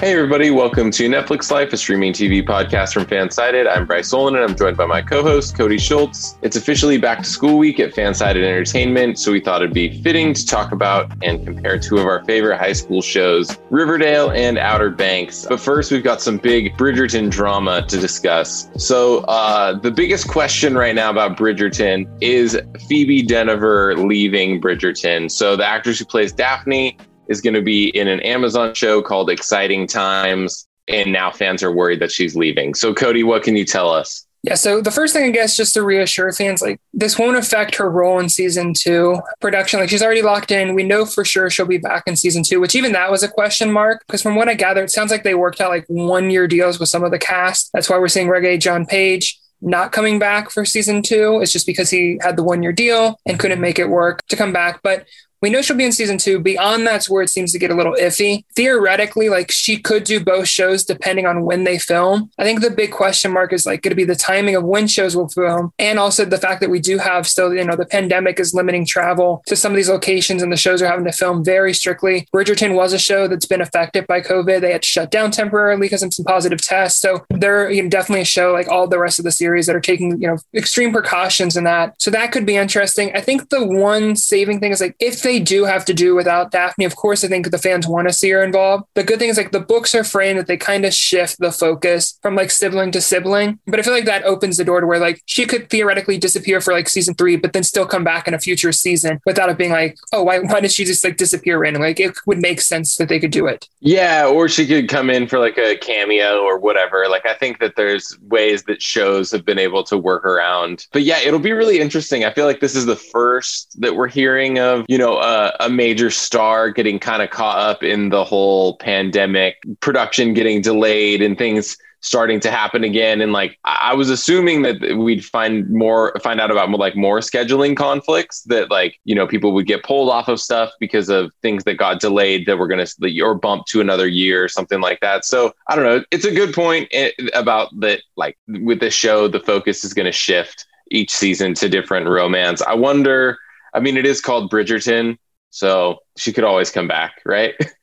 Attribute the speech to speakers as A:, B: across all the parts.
A: Hey, everybody, welcome to Netflix Life, a streaming TV podcast from Fansided. I'm Bryce Solon, and I'm joined by my co host, Cody Schultz. It's officially back to school week at Fansided Entertainment, so we thought it'd be fitting to talk about and compare two of our favorite high school shows, Riverdale and Outer Banks. But first, we've got some big Bridgerton drama to discuss. So, uh, the biggest question right now about Bridgerton is Phoebe Dynevor leaving Bridgerton. So, the actress who plays Daphne is going to be in an Amazon show called Exciting Times. And now fans are worried that she's leaving. So, Cody, what can you tell us?
B: Yeah, so the first thing I guess just to reassure fans, like this won't affect her role in season two production. Like she's already locked in. We know for sure she'll be back in season two, which even that was a question mark. Because from what I gather, it sounds like they worked out like one year deals with some of the cast. That's why we're seeing Regé-Jean Page not coming back for season two. It's just because he had the one year deal and couldn't make it work to come back. But we know she'll be in season two. Beyond that's where it seems to get a little iffy. Theoretically, like she could do both shows depending on when they film. I think the big question mark is like going to be the timing of when shows will film, and also the fact that we do have still, you know, the pandemic is limiting travel to some of these locations, and the shows are having to film very strictly. Bridgerton was a show that's been affected by COVID. They had shut down temporarily because of some positive tests. So they're you know, definitely a show like all the rest of the series that are taking you know extreme precautions in that. So that could be interesting. I think the one saving thing is like if they they do have to do without Daphne, of course, I think the fans want to see her involved. The good thing is like the books are framed that they kind of shift the focus from like sibling to sibling. But I feel like that opens the door to where like she could theoretically disappear for like season three, but then still come back in a future season without it being like, oh, why, why did she just like disappear randomly? Like it would make sense that they could do it.
A: Yeah, or she could come in for like a cameo or whatever. Like I think that there's ways that shows have been able to work around. But yeah, it'll be really interesting. I feel like this is the first that we're hearing of, you know, uh, a major star getting kind of caught up in the whole pandemic, production getting delayed, and things starting to happen again. And like i was assuming that we'd find more find out about more like more scheduling conflicts that like you know people would get pulled off of stuff because of things that got delayed that were going to or bump to another year or something like that. So i don't know. It's a good point eh, about that like with this show the focus is going to shift each season to different romance. I wonder I mean, it is called Bridgerton, so she could always come back, right?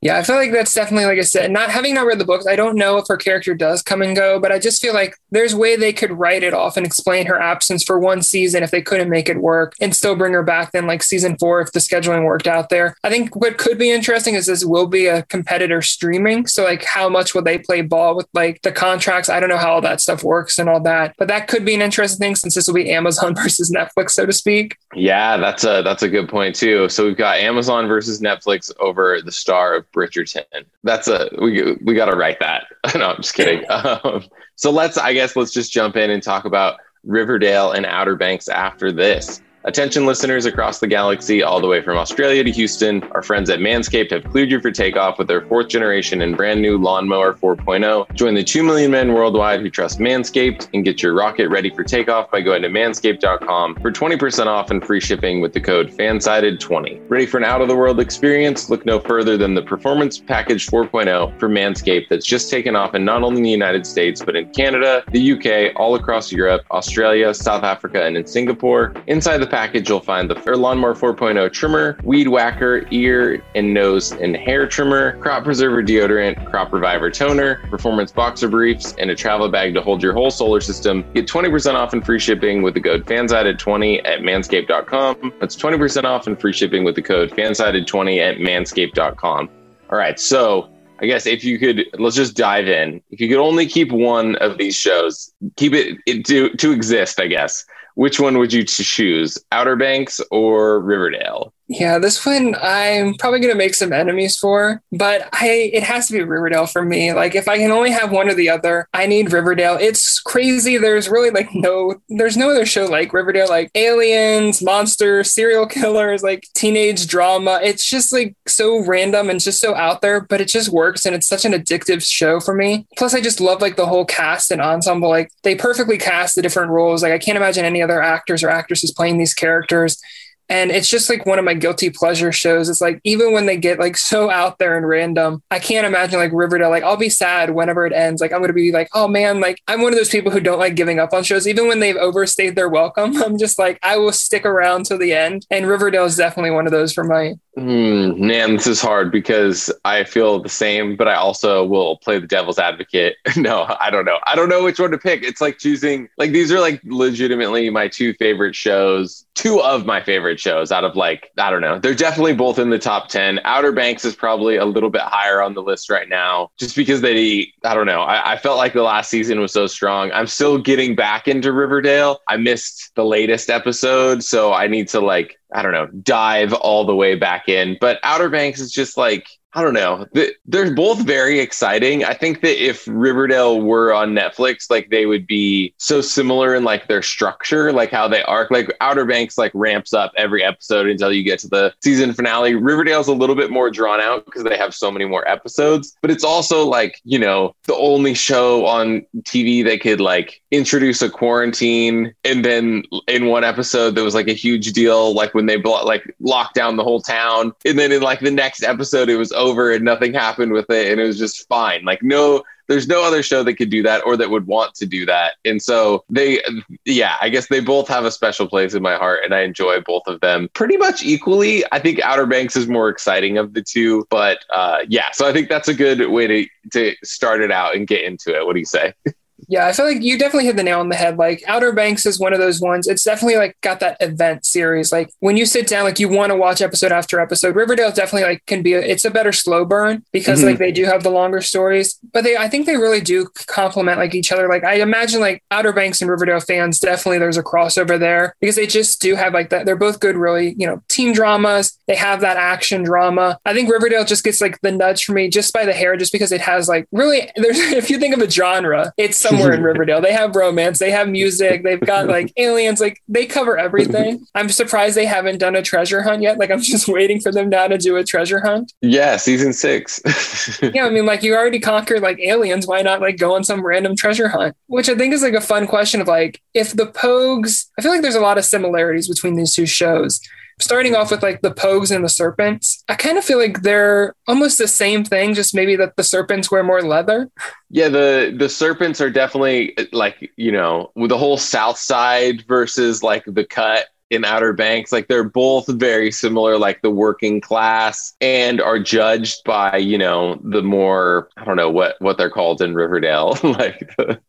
B: yeah, I feel like that's definitely like I said, not having not read the books, I don't know if her character does come and go, but I just feel like there's way they could write it off and explain her absence for one season if they couldn't make it work and still bring her back then like season four if the scheduling worked out there. I think what could be interesting is this will be a competitor streaming. So like how much will they play ball with like the contracts? I don't know how all that stuff works and all that, but that could be an interesting thing since this will be Amazon versus Netflix, so to speak.
A: Yeah, that's a that's a good point too. So we've got Amazon versus Netflix over the star of Bridgerton. That's a we we got to write that. no, I'm just kidding. Um, so let's I guess let's just jump in and talk about Riverdale and Outer Banks after this. Attention listeners across the galaxy, all the way from Australia to Houston, our friends at Manscaped have cleared you for takeoff with their fourth generation and brand new Lawnmower 4.0. Join the 2 million men worldwide who trust Manscaped and get your rocket ready for takeoff by going to manscaped.com for 20% off and free shipping with the code FANSIDED20. Ready for an out of the world experience? Look no further than the Performance Package 4.0 for Manscaped that's just taken off in not only the United States, but in Canada, the UK, all across Europe, Australia, South Africa, and in Singapore. Inside the package, you'll find the Lawnmower 4.0 trimmer, weed whacker, ear and nose and hair trimmer, crop preserver deodorant, crop reviver toner, performance boxer briefs, and a travel bag to hold your whole solar system. Get 20% off and free shipping with the code FANSIDED20 at manscaped.com. That's 20% off and free shipping with the code FANSIDED20 at manscaped.com. All right, so I guess if you could, let's just dive in. If you could only keep one of these shows, keep it, it to to exist, I guess which one would you choose, Outer Banks or Riverdale?
B: Yeah, this one I'm probably gonna make some enemies for, but I it has to be Riverdale for me. Like if I can only have one or the other, I need Riverdale. It's crazy. There's really like no there's no other show like Riverdale, like aliens, monsters, serial killers, like teenage drama. It's just like so random and just so out there, but it just works and it's such an addictive show for me. Plus I just love like the whole cast and ensemble. Like they perfectly cast the different roles. Like I can't imagine any other actors or actresses playing these characters and it's just like one of my guilty pleasure shows. It's like even when they get like so out there and random, I can't imagine like Riverdale. Like I'll be sad whenever it ends. Like I'm gonna be like, oh man, like I'm one of those people who don't like giving up on shows, even when they've overstayed their welcome. I'm just like I will stick around till the end. And Riverdale is definitely one of those for my
A: Mm, man, this is hard because I feel the same, but I also will play the devil's advocate. no, I don't know. I don't know which one to pick. It's like choosing, like, these are like legitimately my two favorite shows, two of my favorite shows out of like, I don't know. They're definitely both in the top 10. Outer Banks is probably a little bit higher on the list right now just because they, I don't know. I, I felt like the last season was so strong. I'm still getting back into Riverdale. I missed the latest episode, so I need to like I don't know, dive all the way back in. But Outer Banks is just like I don't know. They're both very exciting. I think that if Riverdale were on Netflix, like they would be so similar in like their structure, like how they arc. Like Outer Banks like ramps up every episode until you get to the season finale. Riverdale's a little bit more drawn out because they have so many more episodes, but it's also like, you know, the only show on TV that could like introduce a quarantine and then in one episode there was like a huge deal like when they blo- like locked down the whole town and then in like the next episode it was over and nothing happened with it and it was just fine. Like no there's no other show that could do that or that would want to do that. And so they yeah, I guess they both have a special place in my heart and I enjoy both of them pretty much equally. I think Outer Banks is more exciting of the two, but uh yeah, so I think that's a good way to to start it out and get into it. What do you say?
B: Yeah, I feel like you definitely hit the nail on the head. Like Outer Banks is one of those ones. It's definitely like got that event series. Like when you sit down, like you want to watch episode after episode. Riverdale definitely like can be a, it's a better slow burn because mm-hmm. like they do have the longer stories. But they I think they really do complement like each other. Like I imagine like Outer Banks and Riverdale fans definitely there's a crossover there because they just do have like that. They're both good, really, you know, teen dramas. They have that action drama. I think Riverdale just gets like the nudge for me just by the hair, just because it has like really there's if you think of a genre, it's some somewhere in Riverdale. They have romance, they have music, they've got like aliens, like they cover everything. I'm surprised they haven't done a treasure hunt yet. Like I'm just waiting for them now to do a treasure hunt.
A: Yeah, season six.
B: yeah, I mean, like you already conquered like aliens. Why not like go on some random treasure hunt? Which I think is like a fun question of like if the Pogues. I feel like there's a lot of similarities between these two shows starting off with like the Pogues and the Serpents, I kind of feel like they're almost the same thing, just maybe that the Serpents wear more leather.
A: Yeah, the the Serpents are definitely like you know with the whole South Side versus like the Cut in Outer Banks. Like they're both very similar, like the working class, and are judged by you know the more I don't know what what they're called in Riverdale, like the,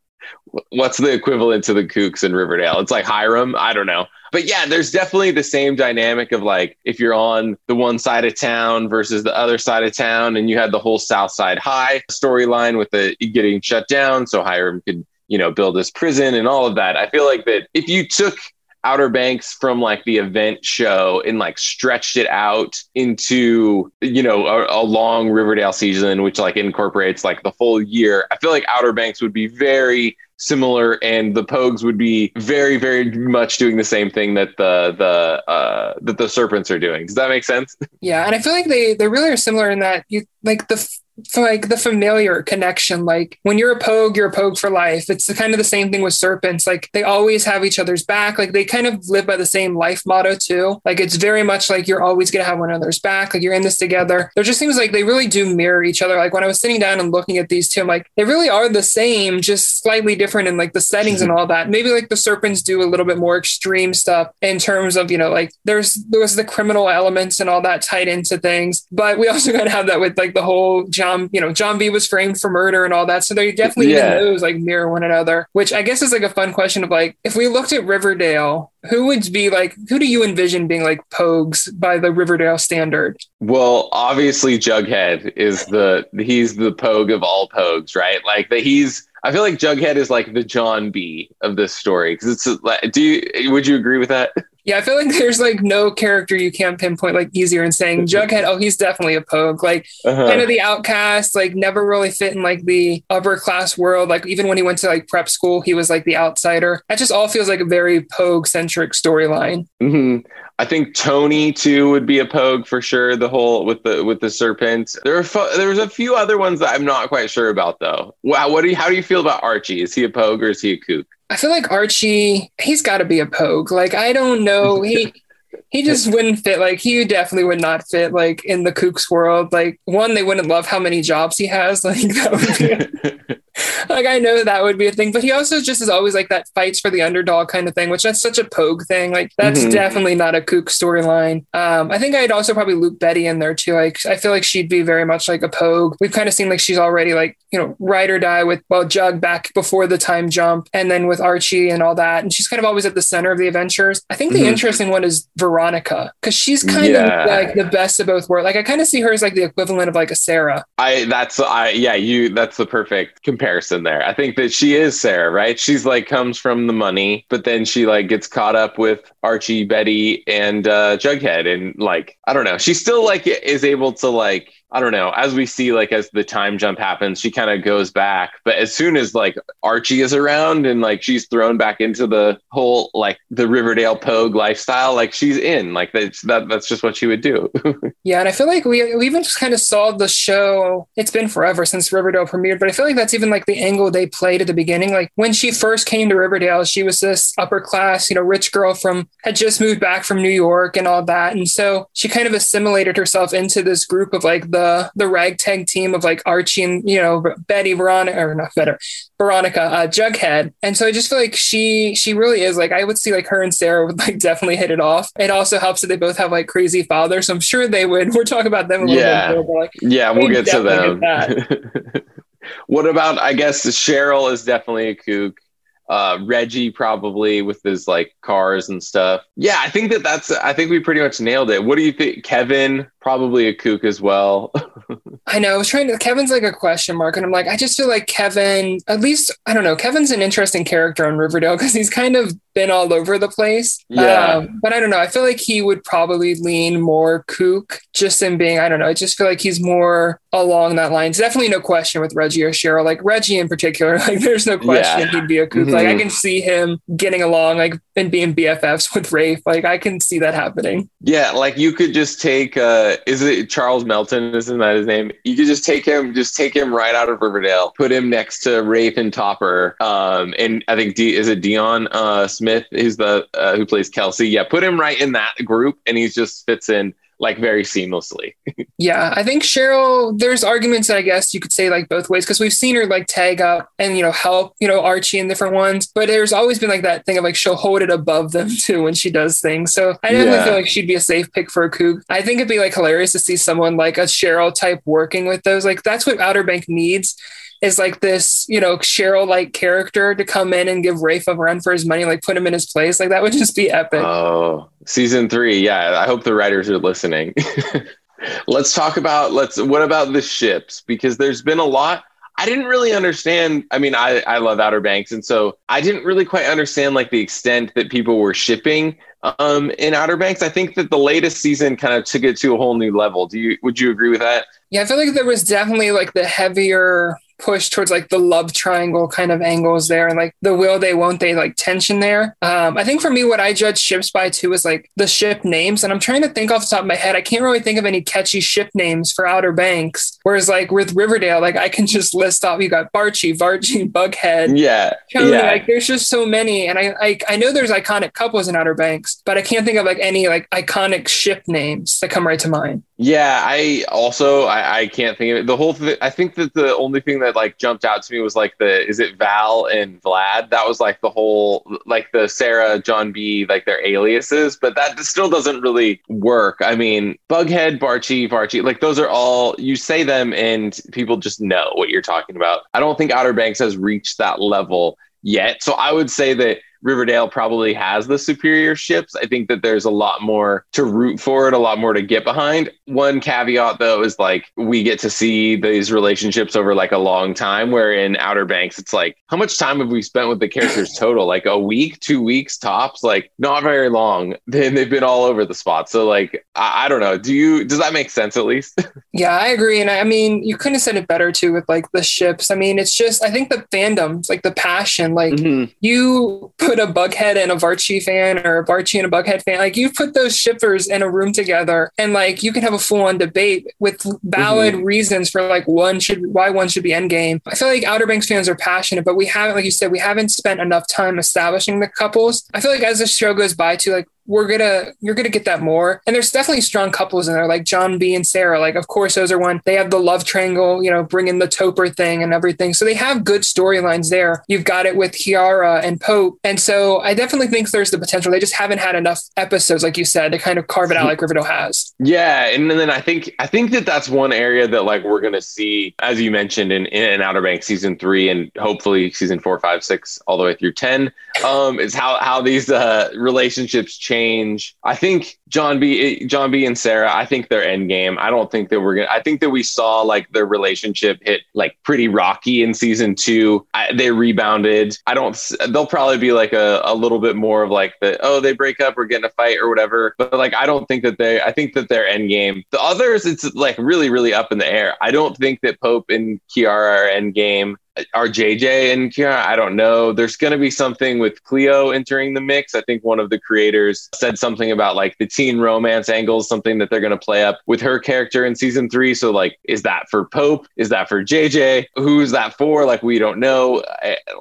A: what's the equivalent to the kooks in Riverdale? It's like Hiram. I don't know. But yeah, there's definitely the same dynamic of like if you're on the one side of town versus the other side of town, and you had the whole South Side High storyline with the getting shut down, so Hiram could you know build this prison and all of that. I feel like that if you took Outer Banks from like the event show and like stretched it out into you know a, a, long Riverdale season, which like incorporates like the full year. I feel like Outer Banks would be very similar and the Pogues would be very very much doing the same thing that the the uh that the serpents are doing. Does that make sense?
B: Yeah and i feel like they they really are similar in that you like the like the familiar connection. Like when you're a pogue, you're a pogue for life. It's kind of the same thing with serpents. Like they always have each other's back. Like they kind of live by the same life motto too. Like it's very much like you're always gonna have one another's back. Like you're in this together. There just seems like they really do mirror each other. Like when I was sitting down and looking at these two, I'm like, they really are the same, just slightly different in like the settings and all that. Maybe like the serpents do a little bit more extreme stuff in terms of, you know, like there's there was the criminal elements and all that tied into things. But we also gotta have that with like the whole John, you know, John B was framed for murder and all that. So they definitely yeah. even those like mirror one another, which I guess is like a fun question of like, if we looked at Riverdale, who would be like, who do you envision being like Pogues by the Riverdale standard?
A: Well, obviously Jughead is the, he's the Pogue of all Pogues, right? Like that he's, I feel like Jughead is like the John B of this story because it's like do you would you agree with that?
B: Yeah, I feel like there's like no character you can't pinpoint like easier in saying Jughead. Oh, he's definitely a pogue. Like uh-huh. kind of the outcast, like never really fit in like the upper class world. Like even when he went to like prep school, he was like the outsider. That just all feels like a very pogue centric storyline.
A: Mm-hmm. I think Toni too would be a pogue for sure. The whole with the with the serpent. There are fo- there's a few other ones that I'm not quite sure about though. Wow, what do you how do you feel about Archie? Is he a pogue or is he a kook?
B: I feel like Archie, he's got to be a pogue. Like I don't know, he he just wouldn't fit. Like he definitely would not fit like in the kooks world. Like one, they wouldn't love how many jobs he has. Like that would be. like I know that would be a thing, but he also just is always like that fights for the underdog kind of thing, which that's such a pogue thing. Like that's mm-hmm. definitely not a kook storyline. Um, I think I'd also probably loop Betty in there too. Like I feel like she'd be very much like a pogue. We've kind of seen like she's already like you know ride or die with well Jug back before the time jump, and then with Archie and all that, and she's kind of always at the center of the adventures. I think the mm-hmm. interesting one is Veronica because she's kind yeah. of like the best of both worlds. Like I kind of see her as like the equivalent of like a Sarah.
A: I that's I yeah you that's the perfect comparison there. I think that she is Sarah, right? She's like comes from the money, but then she like gets caught up with Archie, Betty, and uh, Jughead, and like I don't know, she still like is able to like I don't know, as we see, like as the time jump happens, she kind of goes back. But as soon as like Archie is around and like she's thrown back into the whole like the Riverdale Pogue lifestyle, like she's in. Like that's that that's just what she would do.
B: yeah, and I feel like we we even just kind of saw the show. It's been forever since Riverdale premiered, but I feel like that's even like the angle they played at the beginning. Like when she first came to Riverdale, she was this upper class, you know, rich girl from had just moved back from New York and all that. And so she kind of assimilated herself into this group of like the the ragtag team of like Archie and you know Betty, Veronica, or not better, Veronica, uh, Jughead. And so I just feel like she she really is like I would see like her and Sarah would like definitely hit it off. It also helps that they both have like crazy fathers, so I'm sure they would. We're talking about them a little
A: yeah.
B: bit
A: like, yeah, we'll get to them. what about I guess Cheryl is definitely a kook uh, Reggie probably with his like cars and stuff. Yeah, I think that that's. I think we pretty much nailed it. What do you think, Kevin? Probably a kook as well.
B: I know. I was trying to. Kevin's like a question mark, and I'm like, I just feel like Kevin. At least I don't know. Kevin's an interesting character on Riverdale because he's kind of been all over the place.
A: Yeah. Um,
B: but I don't know. I feel like he would probably lean more kook, just in being. I don't know. I just feel like he's more along that line. Definitely no question with Reggie or Cheryl. Like Reggie in particular. Like there's no question yeah. he'd be a kook. Mm-hmm. Like I can see him getting along like and being BFFs with Rafe. Like I can see that happening.
A: Yeah, like you could just take uh is it Charles Melton? Isn't that his name? You could just take him, just take him right out of Riverdale, put him next to Rafe and Topper. Um and I think D is it Dion uh Smith who's the uh, who plays Kelce. Yeah, put him right in that group and he just fits in like very seamlessly.
B: yeah, I think Cheryl, there's arguments I guess you could say like both ways because we've seen her like tag up and you know help, you know, Archie in different ones, but there's always been like that thing of like she'll hold it above them too when she does things. So I definitely yeah. feel like she'd be a safe pick for a kook. I think it'd be like hilarious to see someone like a Cheryl type working with those. Like that's what Outer Bank needs is like this, you know, Cheryl like character to come in and give Rafe a run for his money, like put him in his place. Like that would just be epic.
A: Oh, season three. Yeah. I hope the writers are listening. let's talk about let's what about the ships? Because there's been a lot. I didn't really understand. I mean, I, I love Outer Banks, and so I didn't really quite understand like the extent that people were shipping um, in Outer Banks. I think that the latest season kind of took it to a whole new level. Do you would you agree with that?
B: Yeah, I feel like there was definitely like the heavier push towards like the love triangle kind of angles there and like the will they won't they like tension there. Um i think for me what i judge ships by too is like the ship names. And i'm trying to think off the top of my head i can't really think of any catchy ship names for outer banks. Whereas like with riverdale like i can just list off you got barchi varchi bughead.
A: Yeah,
B: Tony, yeah. like there's just so many. And i like i know there's iconic couples in outer banks but i can't think of like any like iconic ship names that come right to mind
A: yeah, I also I, I can't think of it. The whole thing. I think that the only thing that like jumped out to me was like the is it Val and Vlad? That was like the whole like the Sarah John B like their aliases, but that still doesn't really work. I mean, Bughead, Barchi, Varchi, like those are all you say them and people just know what you're talking about. I don't think Outer Banks has reached that level yet. So I would say that Riverdale probably has the superior ships. I think that there's a lot more to root for it, a lot more to get behind. One caveat though is like we get to see these relationships over like a long time, where in Outer Banks, it's like, how much time have we spent with the characters total? Like a week, two weeks tops, like not very long. Then they've been all over the spot. So like I, I don't know. Do you does that make sense at least?
B: yeah, I agree. And I, I mean, you couldn't have said it better too with like the ships. I mean, it's just I think the fandoms, like the passion, like mm-hmm. you put a Bughead and a Varchi fan or a Varchi and a Bughead fan, like you put those shippers in a room together and like you can have a full on debate with valid mm-hmm. reasons for like one should why one should be endgame. I feel like Outer Banks fans are passionate, but we haven't, like you said, we haven't spent enough time establishing the couples. I feel like as the show goes by too, like we're gonna you're gonna get that more. And there's definitely strong couples in there like john b and sarah. Like of course those are one they have the love triangle you know bringing the Topper thing and everything. So they have good storylines there. You've got it with kiara and pope. And so i definitely think there's the potential. They just haven't had enough episodes like you said to kind of carve it out like riverdale has.
A: Yeah and then i think i think that that's one area that like we're gonna see as you mentioned in in outer banks season three and hopefully season four five six all the way through 10 um is how how these uh relationships change change. I think John B. John B. and Sarah. I think they're end game. I don't think that we're gonna. I think that we saw like their relationship hit like pretty rocky in season two. I, they rebounded. I don't. They'll probably be like a, a little bit more of like the oh they break up or get in a fight or whatever. But like I don't think that they. I think that they're end game. The others, it's like really really up in the air. I don't think that Pope and Kiara are end game are JJ and Kiara? I don't know. There's going to be something with Cleo entering the mix. I think one of the creators said something about like the teen romance angles, something that they're going to play up with her character in season three. So, like, is that for Pope? Is that for JJ? Who's that for? Like, we don't know.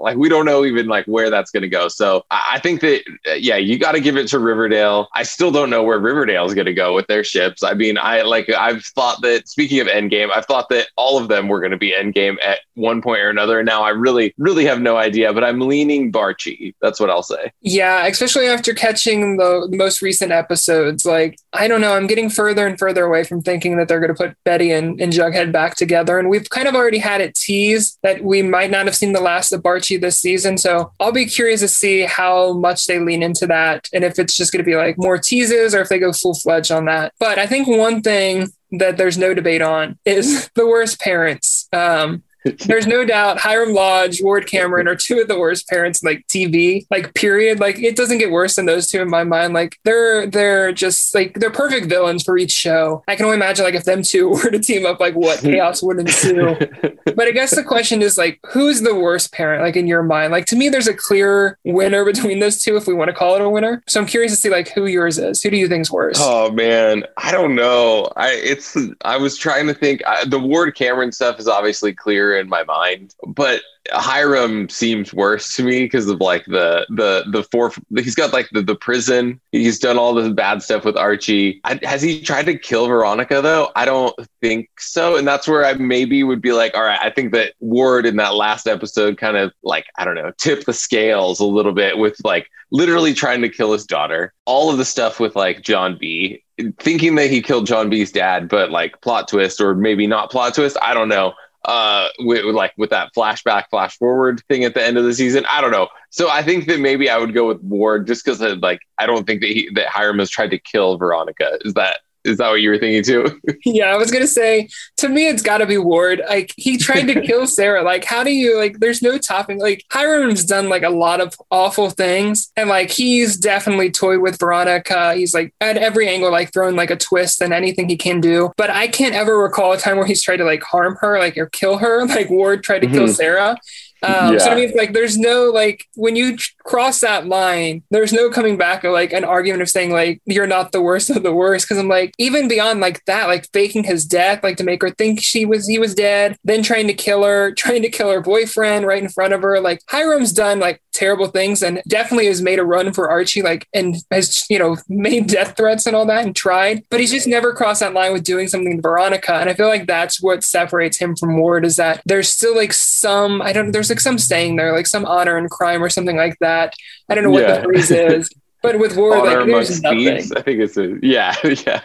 A: Like, we don't know even like where that's going to go. So, I think that, uh, yeah, you got to give it to Riverdale. I still don't know where Riverdale is going to go with their ships. I mean, I like, I've thought that, speaking of Endgame, I've thought that all of them were going to be Endgame at one point or another another. Now I really, really have no idea, but I'm leaning Barchi. That's what I'll say.
B: Yeah, especially after catching the most recent episodes. Like, I don't know, I'm getting further and further away from thinking that they're going to put Betty and, and Jughead back together. And we've kind of already had it teased that we might not have seen the last of Barchi this season. So I'll be curious to see how much they lean into that and if it's just going to be like more teases or if they go full fledged on that. But I think one thing that there's no debate on is the worst parents. Um, there's no doubt Hiram Lodge, Ward Cameron are two of the worst parents in like TV, like period. Like it doesn't get worse than those two in my mind. Like they're they're just like they're perfect villains for each show. I can only imagine like if them two were to team up, like what chaos would ensue. but I guess the question is like who's the worst parent, like in your mind? Like to me, there's a clear winner between those two, if we want to call it a winner. So I'm curious to see like who yours is. Who do you think's worse?
A: Oh man, I don't know. I it's I was trying to think. I, the Ward Cameron stuff is obviously clear in my mind. But Hiram seems worse to me because of like the the the four. He's got like the, the prison. He's done all the bad stuff with Archie. I, has he tried to kill Veronica though? I don't think so. And that's where I maybe would be like, all right, I think that Ward in that last episode kind of like I don't know, tip the scales a little bit with like literally trying to kill his daughter. All of the stuff with like John B thinking that he killed John B's dad, but like plot twist or maybe not plot twist. I don't know uh with, like with that flashback flash forward thing at the end of the season. I don't know. So i think that maybe i would go with ward just because like i don't think that he that hiram has tried to kill veronica. Is that is that what you were thinking too?
B: yeah, I was gonna say. To me, it's got to be Ward. Like he tried to kill Sarah. Like, how do you like? There's no topping. Like Hiram's done like a lot of awful things, and like he's definitely toyed with Veronica. He's like at every angle, like throwing like a twist and anything he can do. But I can't ever recall a time where he's tried to like harm her, like or kill her. Like Ward tried to mm-hmm. kill Sarah. Um, yeah. So I mean, like, there's no like when you cross that line, there's no coming back of like an argument of saying like you're not the worst of the worst. Because I'm like, even beyond like that, like faking his death, like to make her think she was he was dead, then trying to kill her, trying to kill her boyfriend right in front of her. Like Hiram's done like terrible things and definitely has made a run for Archie, like and has you know made death threats and all that and tried, but he's just never crossed that line with doing something to Veronica. And I feel like that's what separates him from Ward is that there's still like some I don't there's like some saying there, like some honor and crime or something like that. I don't know what yeah. the phrase is, but with Ward, honor like there's nothing.
A: Thieves, I think it's a yeah, yeah.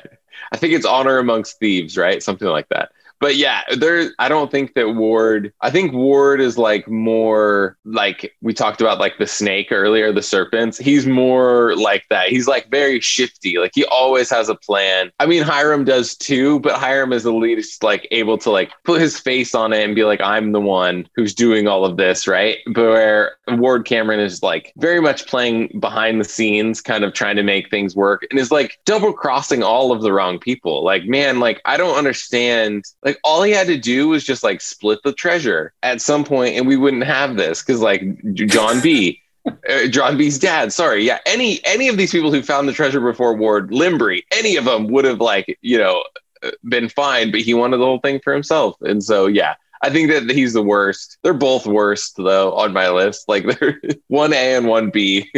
A: I think it's honor amongst thieves, right? Something like that. But yeah, there. I don't think that Ward. I think Ward is like more like we talked about like the snake earlier, the serpents. He's more like that. He's like very shifty. Like he always has a plan. I mean, Hiram does too, but Hiram is at least like able to like put his face on it and be like, I'm the one who's doing all of this, right? But where Ward Cameron is like very much playing behind the scenes, kind of trying to make things work, and is like double crossing all of the wrong people. Like, man, like I don't understand. Like all he had to do was just like split the treasure at some point, and we wouldn't have this because like John B. Uh, John B's dad. Sorry, yeah. Any any of these people who found the treasure before Ward Limbrey, any of them would have like you know been fine, but he wanted the whole thing for himself, and so yeah. I think that he's the worst. They're both worst though on my list. Like they're one A and one B.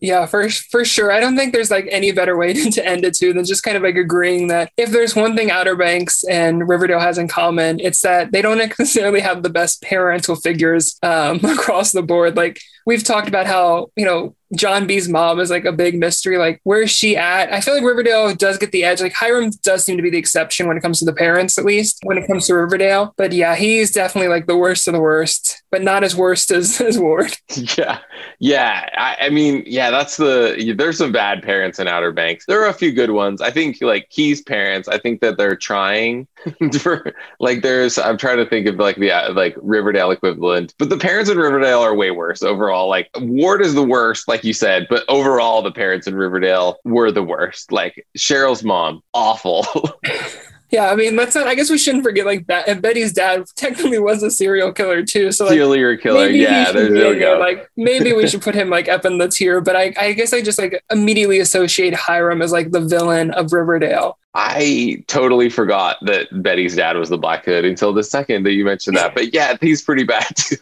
B: yeah, for for sure. I don't think there's like any better way to, end it too than just kind of like agreeing that if there's one thing Outer Banks and Riverdale has in common, it's that they don't necessarily have the best parental figures um, across the board. Like we've talked about how you know John B's mom is like a big mystery. Like, where's she at? I feel like Riverdale does get the edge. Like, Hiram does seem to be the exception when it comes to the parents, at least when it comes to Riverdale. But yeah, he's definitely like the worst of the worst, but not as worst as, as Ward.
A: Yeah. Yeah. I, I mean, yeah, that's the, there's some bad parents in Outer Banks. There are a few good ones. I think like Kie's parents, I think that they're trying for, like, there's, I'm trying to think of like the, uh, like Riverdale equivalent, but the parents in Riverdale are way worse overall. Like, Ward is the worst. Like, like you said, but overall, the parents in Riverdale were the worst. Like Cheryl's mom, awful.
B: Yeah, I mean, let's not. I guess we shouldn't forget like that. And Betty's dad technically was a serial killer too. So like,
A: serial killer. Yeah, there's no go.
B: Like maybe we should put him like up in the tier. But I, I guess I just like immediately associate Hiram as like the villain of Riverdale.
A: I totally forgot that Betty's dad was the Black Hood until the second that you mentioned that. But yeah, he's pretty bad too.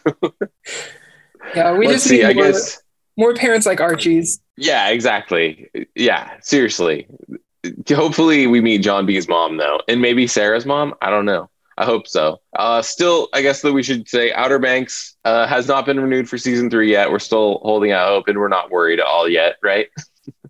B: yeah, we Let's just see. I guess more parents like Archie's.
A: Yeah, exactly. Yeah, seriously. Hopefully, we meet John B's mom though, and maybe Sarah's mom. I don't know. I hope so. Uh, still, I guess that we should say Outer Banks uh, has not been renewed for season three yet. We're still holding out hope, and we're not worried at all yet, right?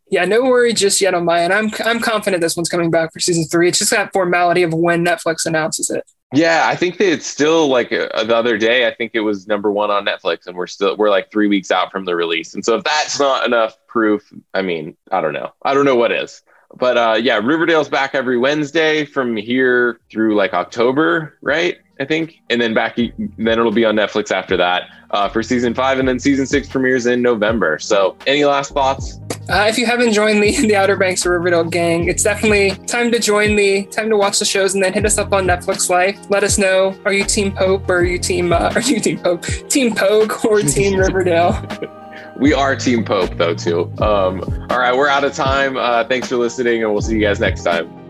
B: yeah, no worry just yet on my end. I'm I'm confident this one's coming back for season three. It's just that formality of when Netflix announces it.
A: Yeah, I think that it's still like uh, the other day. I think it was number one on Netflix, and we're still we're like three weeks out from the release. And so if that's not enough proof, I mean, I don't know. I don't know what is. But uh, yeah, Riverdale's back every Wednesday from here through like October, right? I think, and then back then it'll be on Netflix after that uh, for season five, and then season six premieres in November. So, any last thoughts?
B: Uh, if you haven't joined the the Outer Banks of Riverdale gang, it's definitely time to join the time to watch the shows, and then hit us up on Netflix Life. Let us know: Are you Team Pope or are you Team uh, are you Team Pope, Team Pogue, or Team Riverdale?
A: we are Team Pope though too. Um, all right, we're out of time. Uh, thanks for listening, and we'll see you guys next time.